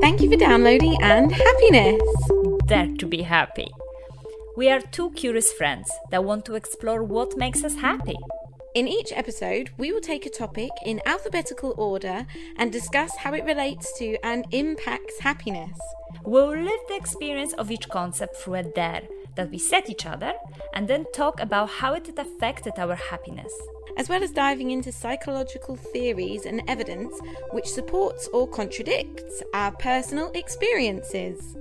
Thank you for downloading and happiness. Dare to be happy. We are two curious friends that want to explore what makes us happy. In each episode, we will take a topic in alphabetical order and discuss how it relates to and impacts happiness. We'll live the experience of each concept through a dare that we set each other and then talk about how it affected our happiness. As well as diving into psychological theories and evidence which supports or contradicts our personal experiences.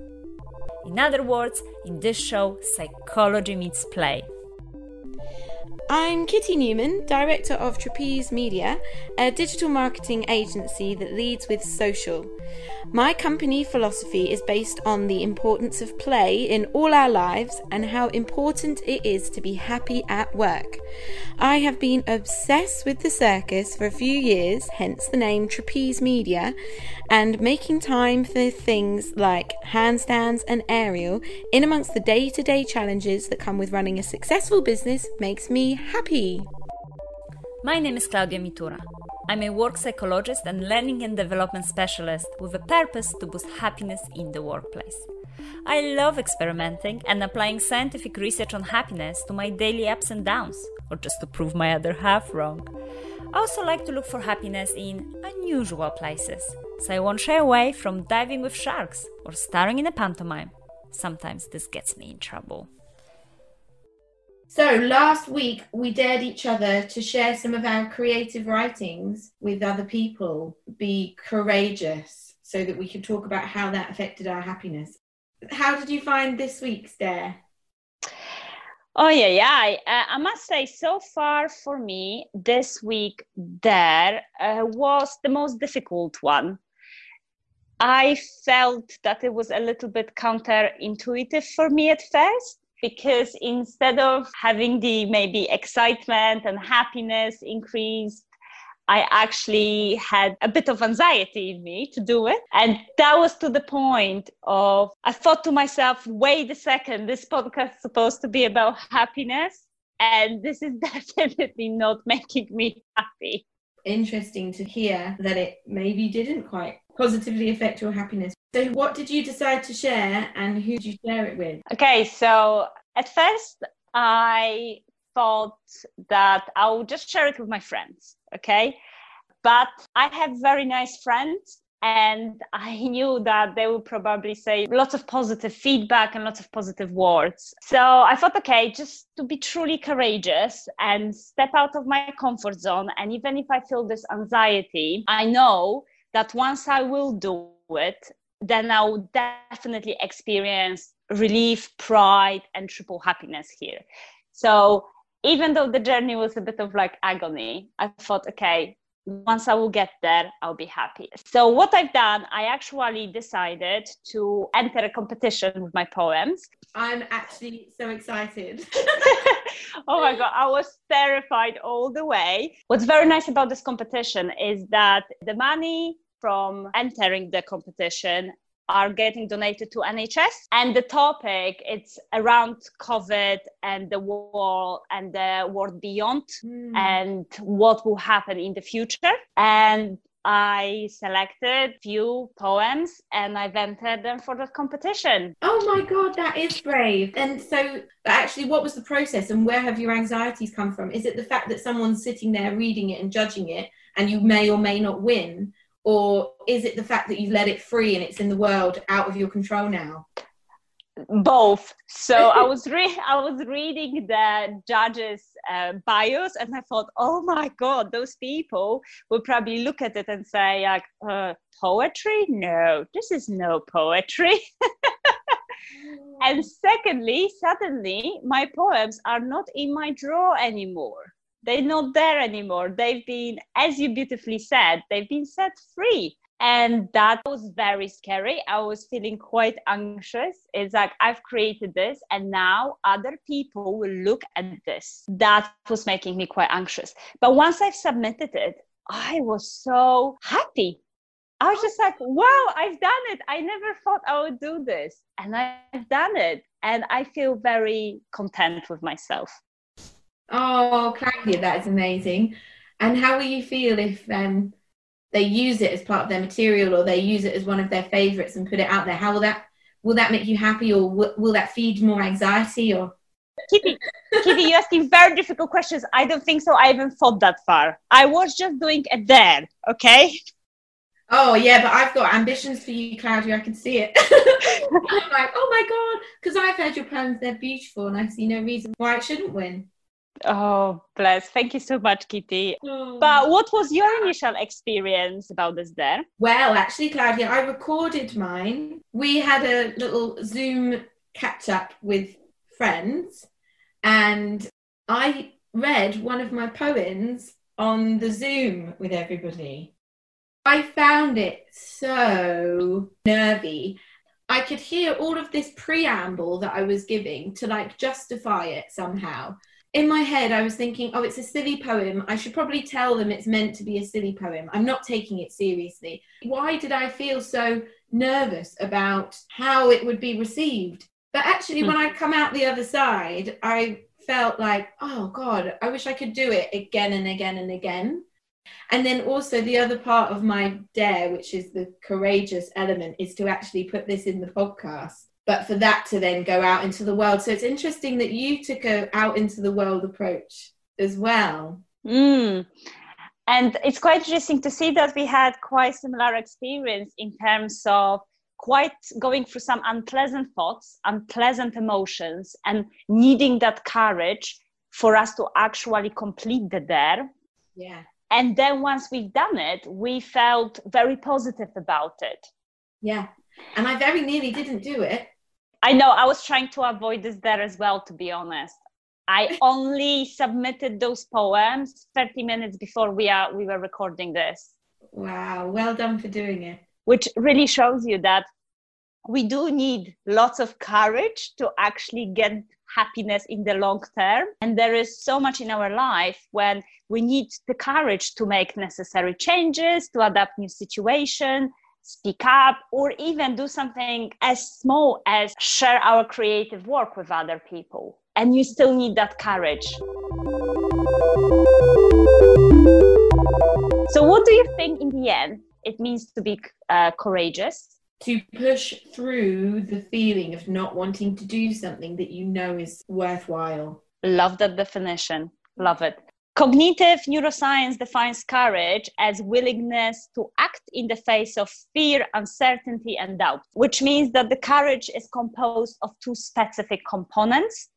In other words, in this show, psychology meets play. I'm Kitty Newman, Director of Trapeze Media, a digital marketing agency that leads with social. My company philosophy is based on the importance of play in all our lives and how important it is to be happy at work. I have been obsessed with the circus for a few years, hence the name Trapeze Media, and making time for things like handstands and aerial in amongst the day to day challenges that come with running a successful business makes me happy. My name is Klaudia Mitura. I'm a work psychologist and learning and development specialist with a purpose to boost happiness in the workplace. I love experimenting and applying scientific research on happiness to my daily ups and downs, or just to prove my other half wrong. I also like to look for happiness in unusual places, so I won't shy away from diving with sharks or starring in a pantomime. Sometimes this gets me in trouble. So last week we dared each other to share some of our creative writings with other people, be courageous so that we could talk about how that affected our happiness. How did you find this week's dare? Oh yeah, yeah. I, uh, I must say, so far for me, this week there uh, was the most difficult one. I felt that it was a little bit counterintuitive for me at first because instead of having the maybe excitement and happiness increased I actually had a bit of anxiety in me to do it. And that was to the point of I thought to myself, wait a second, this podcast is supposed to be about happiness. And this is definitely not making me happy. Interesting to hear that it maybe didn't quite positively affect your happiness. So, what did you decide to share and who did you share it with? Okay, so at first, I thought that I would just share it with my friends. Okay. But I have very nice friends and I knew that they would probably say lots of positive feedback and lots of positive words. So I thought, okay, just to be truly courageous and step out of my comfort zone. And even if I feel this anxiety, I know that once I will do it, then I will definitely experience relief, pride, and triple happiness here. So even though the journey was a bit of like agony, I thought, okay, once I will get there, I'll be happy. So, what I've done, I actually decided to enter a competition with my poems. I'm actually so excited. oh my God, I was terrified all the way. What's very nice about this competition is that the money from entering the competition are getting donated to NHS. And the topic it's around COVID and the war and the world beyond mm. and what will happen in the future. And I selected few poems and I've entered them for the competition. Oh my god, that is brave. And so actually what was the process and where have your anxieties come from? Is it the fact that someone's sitting there reading it and judging it and you may or may not win? or is it the fact that you've let it free and it's in the world out of your control now both so i was re- i was reading the judges uh, bios and i thought oh my god those people will probably look at it and say like uh, poetry no this is no poetry and secondly suddenly my poems are not in my drawer anymore they're not there anymore. They've been, as you beautifully said, they've been set free. And that was very scary. I was feeling quite anxious. It's like I've created this and now other people will look at this. That was making me quite anxious. But once I've submitted it, I was so happy. I was just like, wow, I've done it. I never thought I would do this. And I've done it. And I feel very content with myself. Oh, Klaudia, that is amazing. And how will you feel if um, they use it as part of their material or they use it as one of their favorites and put it out there how will that will that make you happy or will, will that feed more anxiety or Kitty, Kitty, you're asking very difficult questions. I don't think so. I haven't thought that far. I was just doing it there, okay? Oh yeah, but I've got ambitions for you, Klaudia. I can see it. I'm like, oh my god, because I've heard your plans. They're beautiful, and I see no reason why it shouldn't win. Oh, bless. Thank you so much, Kitty. But what was your initial experience about this there? Well, actually, Klaudia, I recorded mine. We had a little Zoom catch up with friends, and I read one of my poems on the Zoom with everybody. I found it so nervy. I could hear all of this preamble that I was giving to like justify it somehow. In my head, I was thinking, oh, it's a silly poem. I should probably tell them it's meant to be a silly poem. I'm not taking it seriously. Why did I feel so nervous about how it would be received? But actually, when hmm. I come out the other side, I felt like, oh God, I wish I could do it again and again and again. And then also the other part of my dare, which is the courageous element, is to actually put this in the podcast. But for that to then go out into the world. So it's interesting that you took a out into the world approach as well. Mm. And it's quite interesting to see that we had quite similar experience in terms of quite going through some unpleasant thoughts, unpleasant emotions, and needing that courage for us to actually complete the dare. Yeah and then once we've done it we felt very positive about it yeah and i very nearly didn't do it i know i was trying to avoid this there as well to be honest. I only submitted those poems 30 minutes before we are we were recording this. Wow well done for doing it. Which really shows you that we do need lots of courage to actually get happiness in the long term. And there is so much in our life when we need the courage to make necessary changes, to adapt new situation, speak up, or even do something as small as share our creative work with other people. And you still need that courage. So, what do you think in the end it means to be uh, courageous? to push through the feeling of not wanting to do something that you know is worthwhile. Love that definition. Love it. Cognitive neuroscience defines courage as willingness to act in the face of fear, uncertainty, and doubt, which means that the courage is composed of two specific components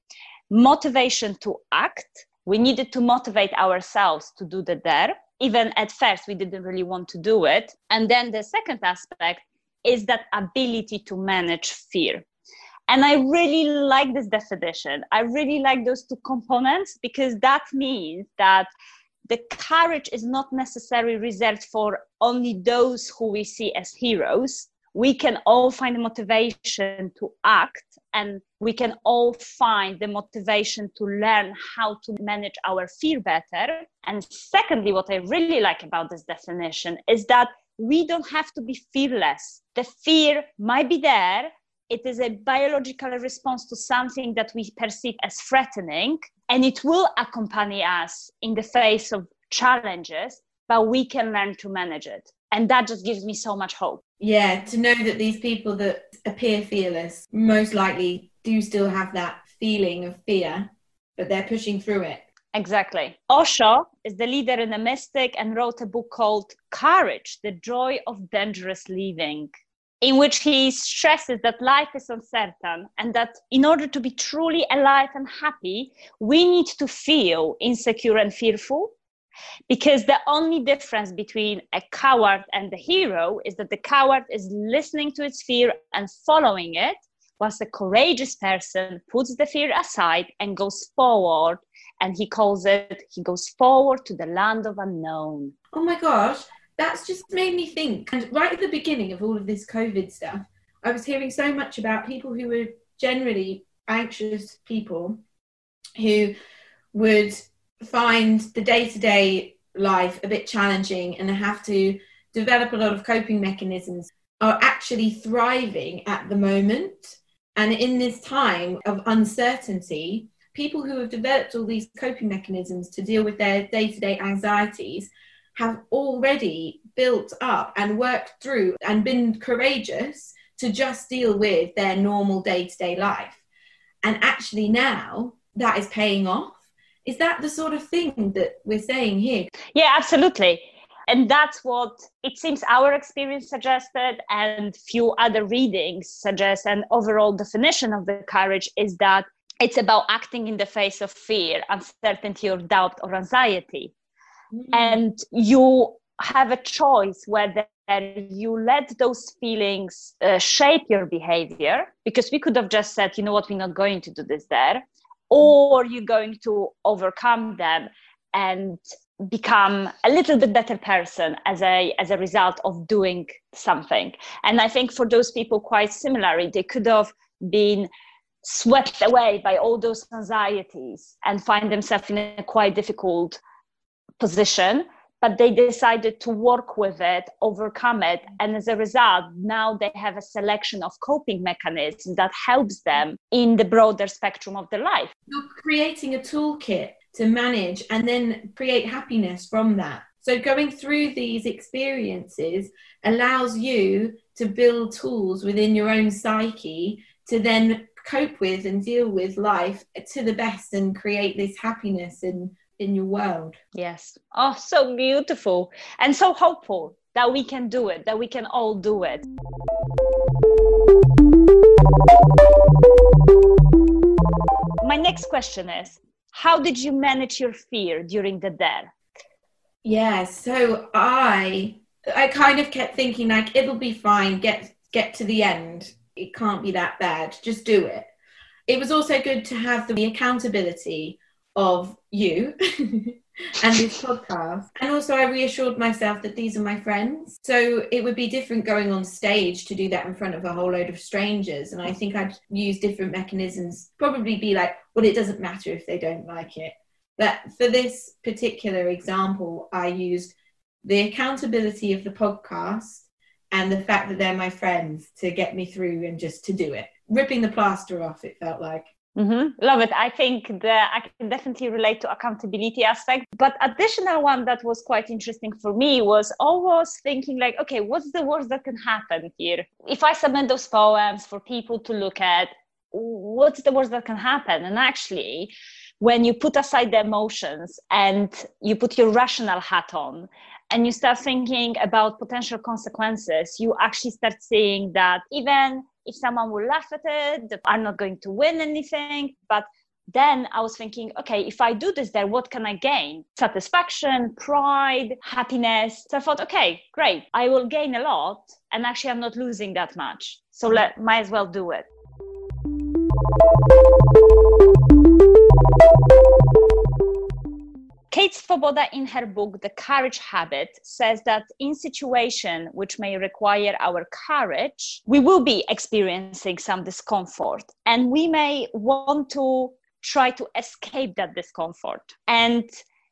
motivation to act. We needed to motivate ourselves to do the dare. Even at first, we didn't really want to do it. And then the second aspect is that ability to manage fear. And I really like this definition. I really like those two components because that means that the courage is not necessarily reserved for only those who we see as heroes. We can all find the motivation to act and we can all find the motivation to learn how to manage our fear better. And secondly, what I really like about this definition is that we don't have to be fearless. The fear might be there. It is a biological response to something that we perceive as threatening, and it will accompany us in the face of challenges, but we can learn to manage it. And that just gives me so much hope. Yeah, to know that these people that appear fearless most likely do still have that feeling of fear, but they're pushing through it. Exactly. Osho is the leader in the mystic and wrote a book called Courage, the Joy of Dangerous Living, in which he stresses that life is uncertain and that in order to be truly alive and happy, we need to feel insecure and fearful. Because the only difference between a coward and the hero is that the coward is listening to its fear and following it, whilst a courageous person puts the fear aside and goes forward and he calls it he goes forward to the land of unknown oh my gosh that's just made me think. And right at the beginning of all of this covid stuff i was hearing so much about people who were generally anxious people who would find the day-to-day life a bit challenging and have to develop a lot of coping mechanisms are actually thriving at the moment. And in this time of uncertainty people who have developed all these coping mechanisms to deal with their day to day anxieties have already built up and worked through and been courageous to just deal with their normal day to day life. And actually, now that is paying off. Is that the sort of thing that we're saying here? Yeah, absolutely. And that's what it seems our experience suggested, and few other readings suggest. An overall definition of the courage is that it's about acting in the face of fear, uncertainty, or doubt or anxiety. Mm. And you have a choice whether you let those feelings uh, shape your behavior, because we could have just said, you know what, we're not going to do this there, or you're going to overcome them and become a little bit better person as a as a result of doing something and i think for those people quite similarly they could have been swept away by all those anxieties and find themselves in a quite difficult position but they decided to work with it overcome it and as a result now they have a selection of coping mechanisms that helps them in the broader spectrum of their life you're creating a toolkit to manage and then create happiness from that. So, going through these experiences allows you to build tools within your own psyche to then cope with and deal with life to the best and create this happiness in, in your world. Yes. Oh, so beautiful and so hopeful that we can do it, that we can all do it. My next question is how did you manage your fear during the dare yeah so i i kind of kept thinking like it'll be fine get get to the end it can't be that bad just do it it was also good to have the accountability of you and this podcast. And also, I reassured myself that these are my friends. So it would be different going on stage to do that in front of a whole load of strangers. And I think I'd use different mechanisms, probably be like, well, it doesn't matter if they don't like it. But for this particular example, I used the accountability of the podcast and the fact that they're my friends to get me through and just to do it. Ripping the plaster off, it felt like. Mm-hmm. Love it. I think that I can definitely relate to accountability aspect. But additional one that was quite interesting for me was always thinking like, okay, what's the worst that can happen here? If I submit those poems for people to look at, what's the worst that can happen? And actually, when you put aside the emotions and you put your rational hat on and you start thinking about potential consequences, you actually start seeing that even if someone will laugh at it, I'm not going to win anything. But then I was thinking, okay, if I do this then what can I gain? Satisfaction, pride, happiness. So I thought, okay, great. I will gain a lot. And actually, I'm not losing that much. So let, might as well do it. Kate Swoboda, in her book The Courage Habit, says that in situation which may require our courage, we will be experiencing some discomfort and we may want to try to escape that discomfort. And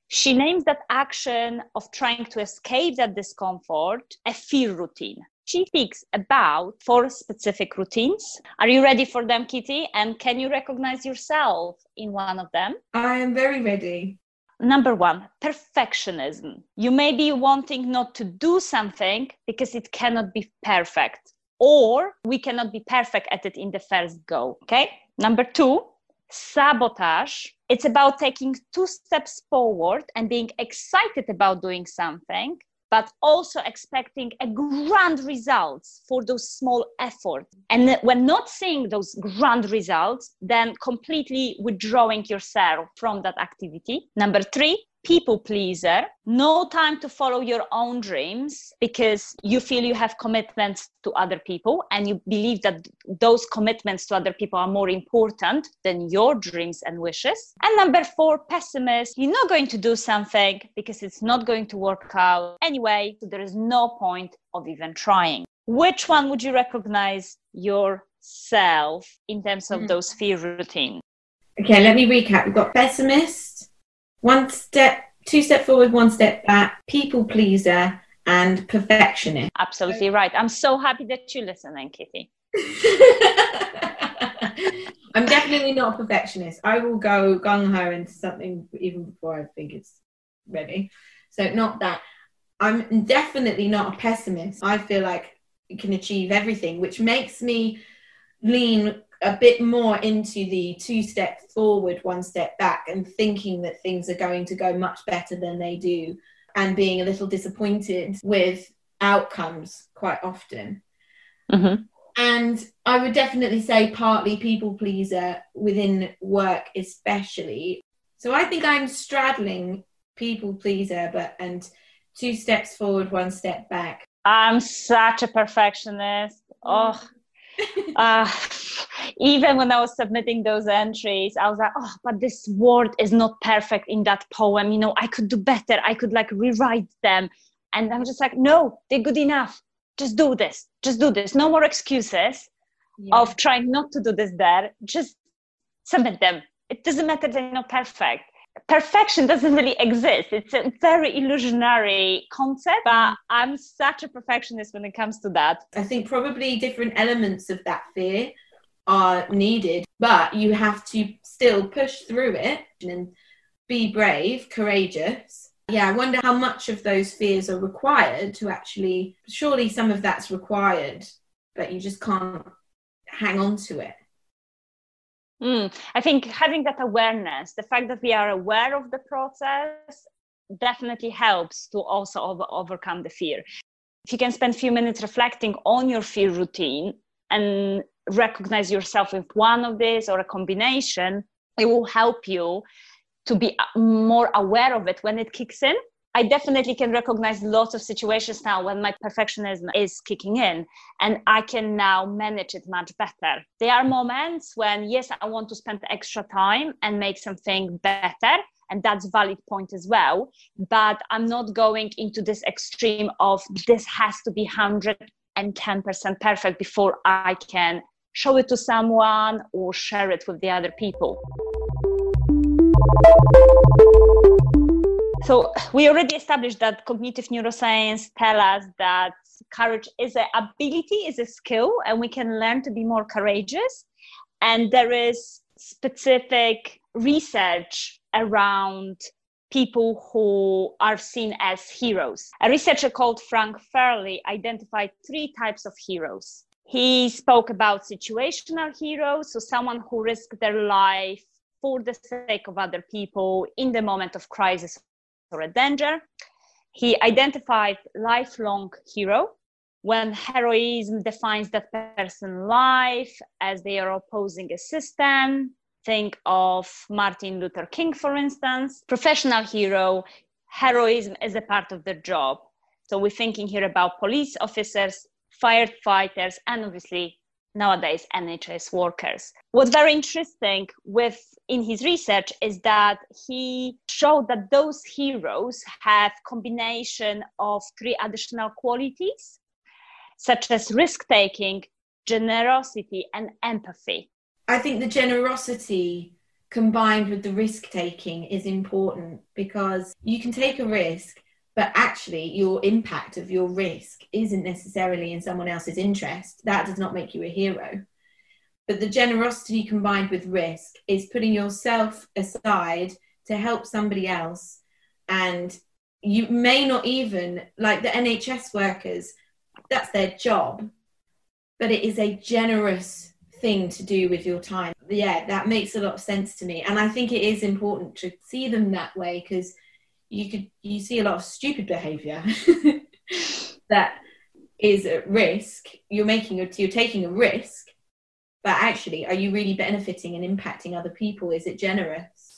she names that action of trying to escape that discomfort a fear routine. She speaks about four specific routines. Are you ready for them, Kitty? And can you recognize yourself in one of them? I am very ready number one, perfectionism. You may be wanting not to do something because it cannot be perfect, or we cannot be perfect at it in the first go. Okay. Number two, sabotage. It's about taking two steps forward and being excited about doing something but also expecting a grand results for those small efforts. And when not seeing those grand results, then completely withdrawing yourself from that activity. Number three, people pleaser, no time to follow your own dreams because you feel you have commitments to other people and you believe that those commitments to other people are more important than your dreams and wishes. And number four, pessimist, you're not going to do something because it's not going to work out anyway, so there is no point of even trying. Which one would you recognize yourself in terms of mm-hmm. those fear routines? Okay, let me recap. We've got pessimist, one step, two step forward, one step back, people pleaser, and perfectionist. Absolutely right. I'm so happy that you're listening, Kitty. I'm definitely not a perfectionist. I will go gung ho into something even before I think it's ready. So not that. I'm definitely not a pessimist. I feel like you can achieve everything, which makes me lean a bit more into the two steps forward, one step back, and thinking that things are going to go much better than they do, and being a little disappointed with outcomes quite often. Mm-hmm. And I would definitely say partly people pleaser within work, especially. So I think I'm straddling people pleaser, but and two steps forward, one step back. I'm such a perfectionist. Oh, uh, even when I was submitting those entries, I was like, oh, but this word is not perfect in that poem. You know, I could do better. I could like rewrite them. And I'm just like, no, they're good enough. Just do this. Just do this. No more excuses yeah. of trying not to do this there. Just submit them. It doesn't matter they're not perfect perfection doesn't really exist. It's a very illusionary concept, but mm. I'm such a perfectionist when it comes to that. I think probably different elements of that fear are needed, but you have to still push through it and be brave, courageous. Yeah, I wonder how much of those fears are required to actually, surely some of that's required, but you just can't hang on to it. Mm, I think having that awareness, the fact that we are aware of the process, definitely helps to also over- overcome the fear. If you can spend a few minutes reflecting on your fear routine and recognize yourself with one of these or a combination, it will help you to be more aware of it when it kicks in I definitely can recognize lots of situations now when my perfectionism is kicking in and I can now manage it much better. There are moments when, yes, I want to spend extra time and make something better. And that's valid point as well. But I'm not going into this extreme of this has to be 110% perfect before I can show it to someone or share it with the other people. So we already established that cognitive neuroscience tell us that courage is an ability, is a skill, and we can learn to be more courageous. And there is specific research around people who are seen as heroes. A researcher called Frank Farley identified three types of heroes. He spoke about situational heroes, so someone who risked their life for the sake of other people in the moment of crisis or a danger. He identified lifelong hero when heroism defines that person's life as they are opposing a system. Think of Martin Luther King, for instance. Professional hero, heroism is a part of their job. So we're thinking here about police officers, firefighters, and obviously nowadays NHS workers. What's very interesting with in his research is that he showed that those heroes have combination of three additional qualities such as risk taking, generosity and empathy. I think the generosity combined with the risk taking is important because you can take a risk but actually your impact of your risk isn't necessarily in someone else's interest. That does not make you a hero. But the generosity combined with risk is putting yourself aside to help somebody else. And you may not even like the nhs workers that's their job but it is a generous thing to do with your time. Yeah that makes a lot of sense to me. And i think it is important to see them that way because you could you see a lot of stupid behavior that is at risk. You're making a you're taking a risk but actually are you really benefiting and impacting other people? Is it generous?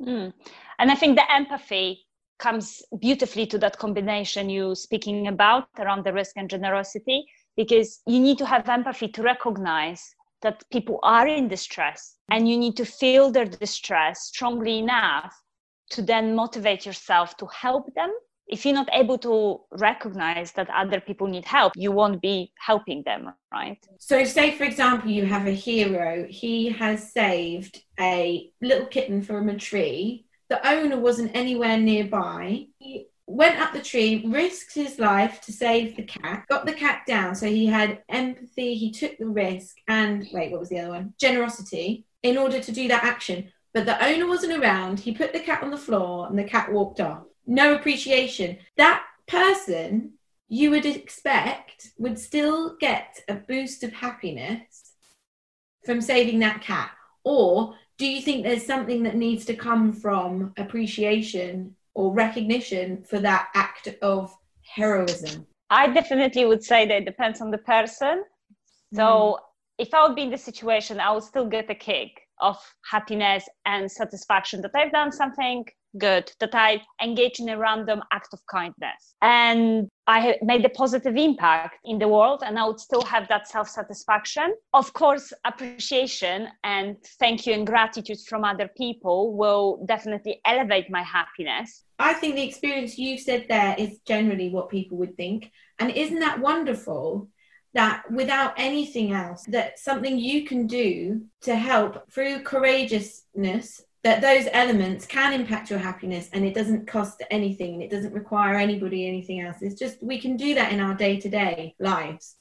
Mm. and i think the empathy comes beautifully to that combination you speaking about around the risk and generosity because you need to have empathy to recognize that people are in distress and you need to feel their distress strongly enough to then motivate yourself to help them. If you're not able to recognize that other people need help you won't be helping them right? So say for example you have a hero he has saved a little kitten from a tree. The owner wasn't anywhere nearby. He went up the tree risked his life to save the cat got the cat down. So he had empathy he took the risk and wait what was the other one? Generosity in order to do that action but the owner wasn't around. He put the cat on the floor and the cat walked off. No appreciation. That person you would expect would still get a boost of happiness from saving that cat? Or do you think there's something that needs to come from appreciation or recognition for that act of heroism? I definitely would say that it depends on the person. So mm. if I would be in the situation, I would still get a kick of happiness and satisfaction that I've done something good, that I engage in a random act of kindness. And I made a positive impact in the world, and I would still have that self satisfaction. Of course, appreciation and thank you and gratitude from other people will definitely elevate my happiness. I think the experience you've said there is generally what people would think. And isn't that wonderful? That without anything else that something you can do to help through courageousness that those elements can impact your happiness and it doesn't cost anything. And it doesn't require anybody anything else. It's just we can do that in our day-to-day lives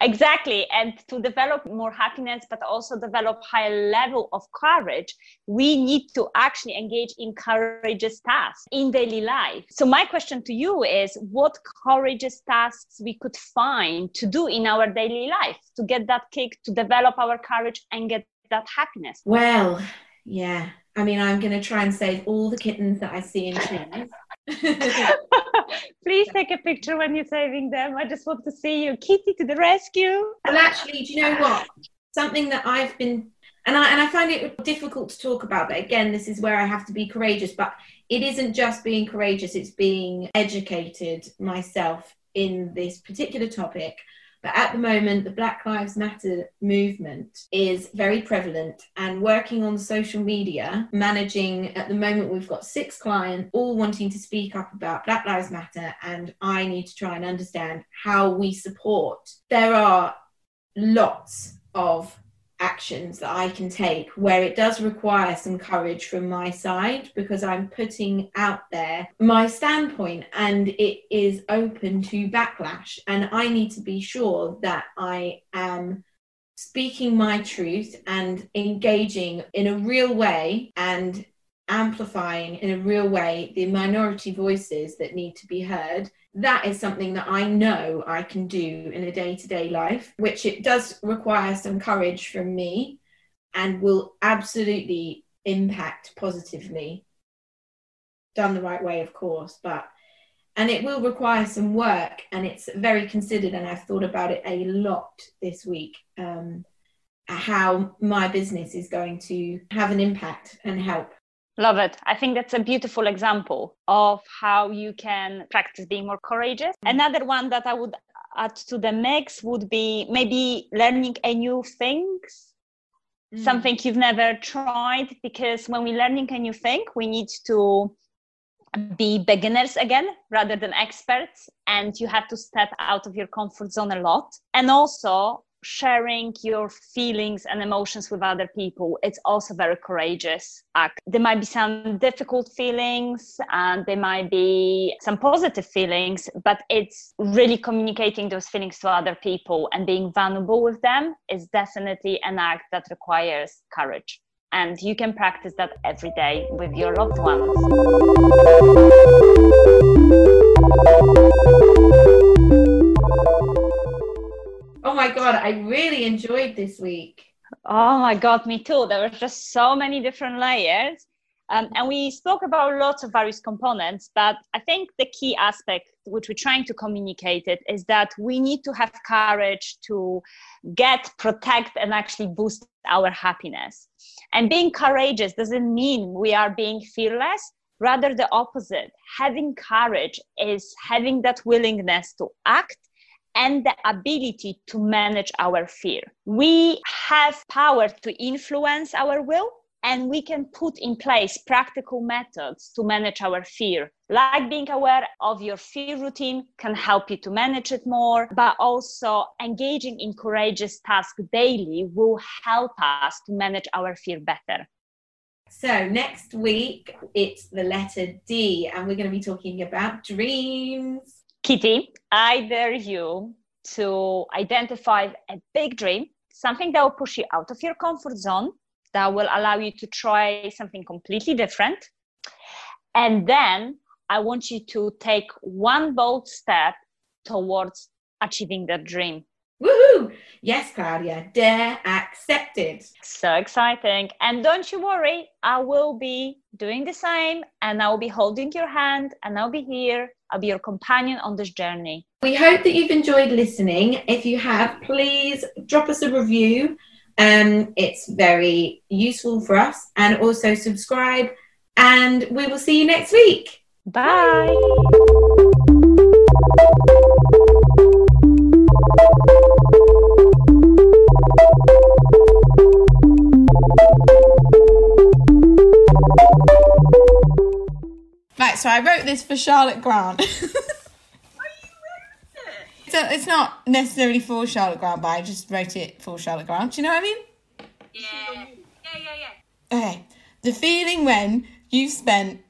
exactly. And to develop more happiness but also develop higher level of courage we need to actually engage in courageous tasks in daily life. So my question to you is what courageous tasks we could find to do in our daily life to get that kick to develop our courage and get that happiness? Well yeah. I mean, I'm going to try and save all the kittens that I see in trees. Please take a picture when you're saving them. I just want to see you, Kitty, to the rescue. Well, actually, do you know what? Something that I've been, and I and I find it difficult to talk about. But again, this is where I have to be courageous. But it isn't just being courageous; it's being educated myself in this particular topic but at the moment, the Black Lives Matter movement is very prevalent and working on social media, managing at the moment, we've got six clients all wanting to speak up about Black Lives Matter. And I need to try and understand how we support. There are lots of actions that I can take where it does require some courage from my side because I'm putting out there my standpoint and it is open to backlash. And I need to be sure that I am speaking my truth and engaging in a real way and amplifying in a real way the minority voices that need to be heard that is something that I know I can do in a day to day life, which it does require some courage from me and will absolutely impact positively. Done the right way, of course, but and it will require some work and it's very considered and I've thought about it a lot this week. Um, how my business is going to have an impact and help Love it. I think that's a beautiful example of how you can practice being more courageous. Mm-hmm. Another one that I would add to the mix would be maybe learning a new things, mm-hmm. something you've never tried. Because when we're learning a new thing, we need to be beginners again rather than experts and you have to step out of your comfort zone a lot and also sharing your feelings and emotions with other people. It's also a very courageous act. There might be some difficult feelings and there might be some positive feelings but it's really communicating those feelings to other people and being vulnerable with them is definitely an act that requires courage. And you can practice that every day with your loved ones my God, I really enjoyed this week. Oh my God, me too. There were just so many different layers. Um, and we spoke about lots of various components, but I think the key aspect which we're trying to communicate it is that we need to have courage to get, protect, and actually boost our happiness. And being courageous doesn't mean we are being fearless, rather the opposite. Having courage is having that willingness to act and the ability to manage our fear. We have power to influence our will and we can put in place practical methods to manage our fear. Like being aware of your fear routine can help you to manage it more but also engaging in courageous tasks daily will help us to manage our fear better. So next week it's the letter d and we're going to be talking about dreams Kitty, I dare you to identify a big dream, something that will push you out of your comfort zone, that will allow you to try something completely different. And then I want you to take one bold step towards achieving that dream. Yes, Klaudia, dare accepted. So exciting. And don't you worry, I will be doing the same and I'll be holding your hand and I'll be here. I'll be your companion on this journey. We hope that you've enjoyed listening. If you have, please drop us a review. Um, it's very useful for us. And also subscribe. And we will see you next week. Bye. Right, so I wrote this for Charlotte Grant. Why are you wearing it? So it's not necessarily for Charlotte Grant, but I just wrote it for Charlotte Grant. Do you know what I mean? Yeah. Yeah, yeah, yeah. Okay. The feeling when you've spent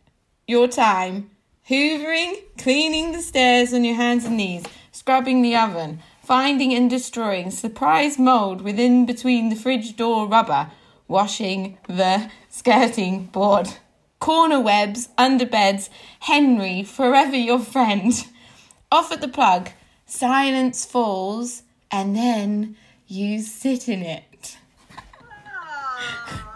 your time hoovering, cleaning the stairs on your hands and knees, scrubbing the oven, finding and destroying surprise mold within between the fridge door rubber, washing the skirting board, corner webs, under beds, Henry, forever your friend. Off at the plug, silence falls, and then you sit in it. Ah.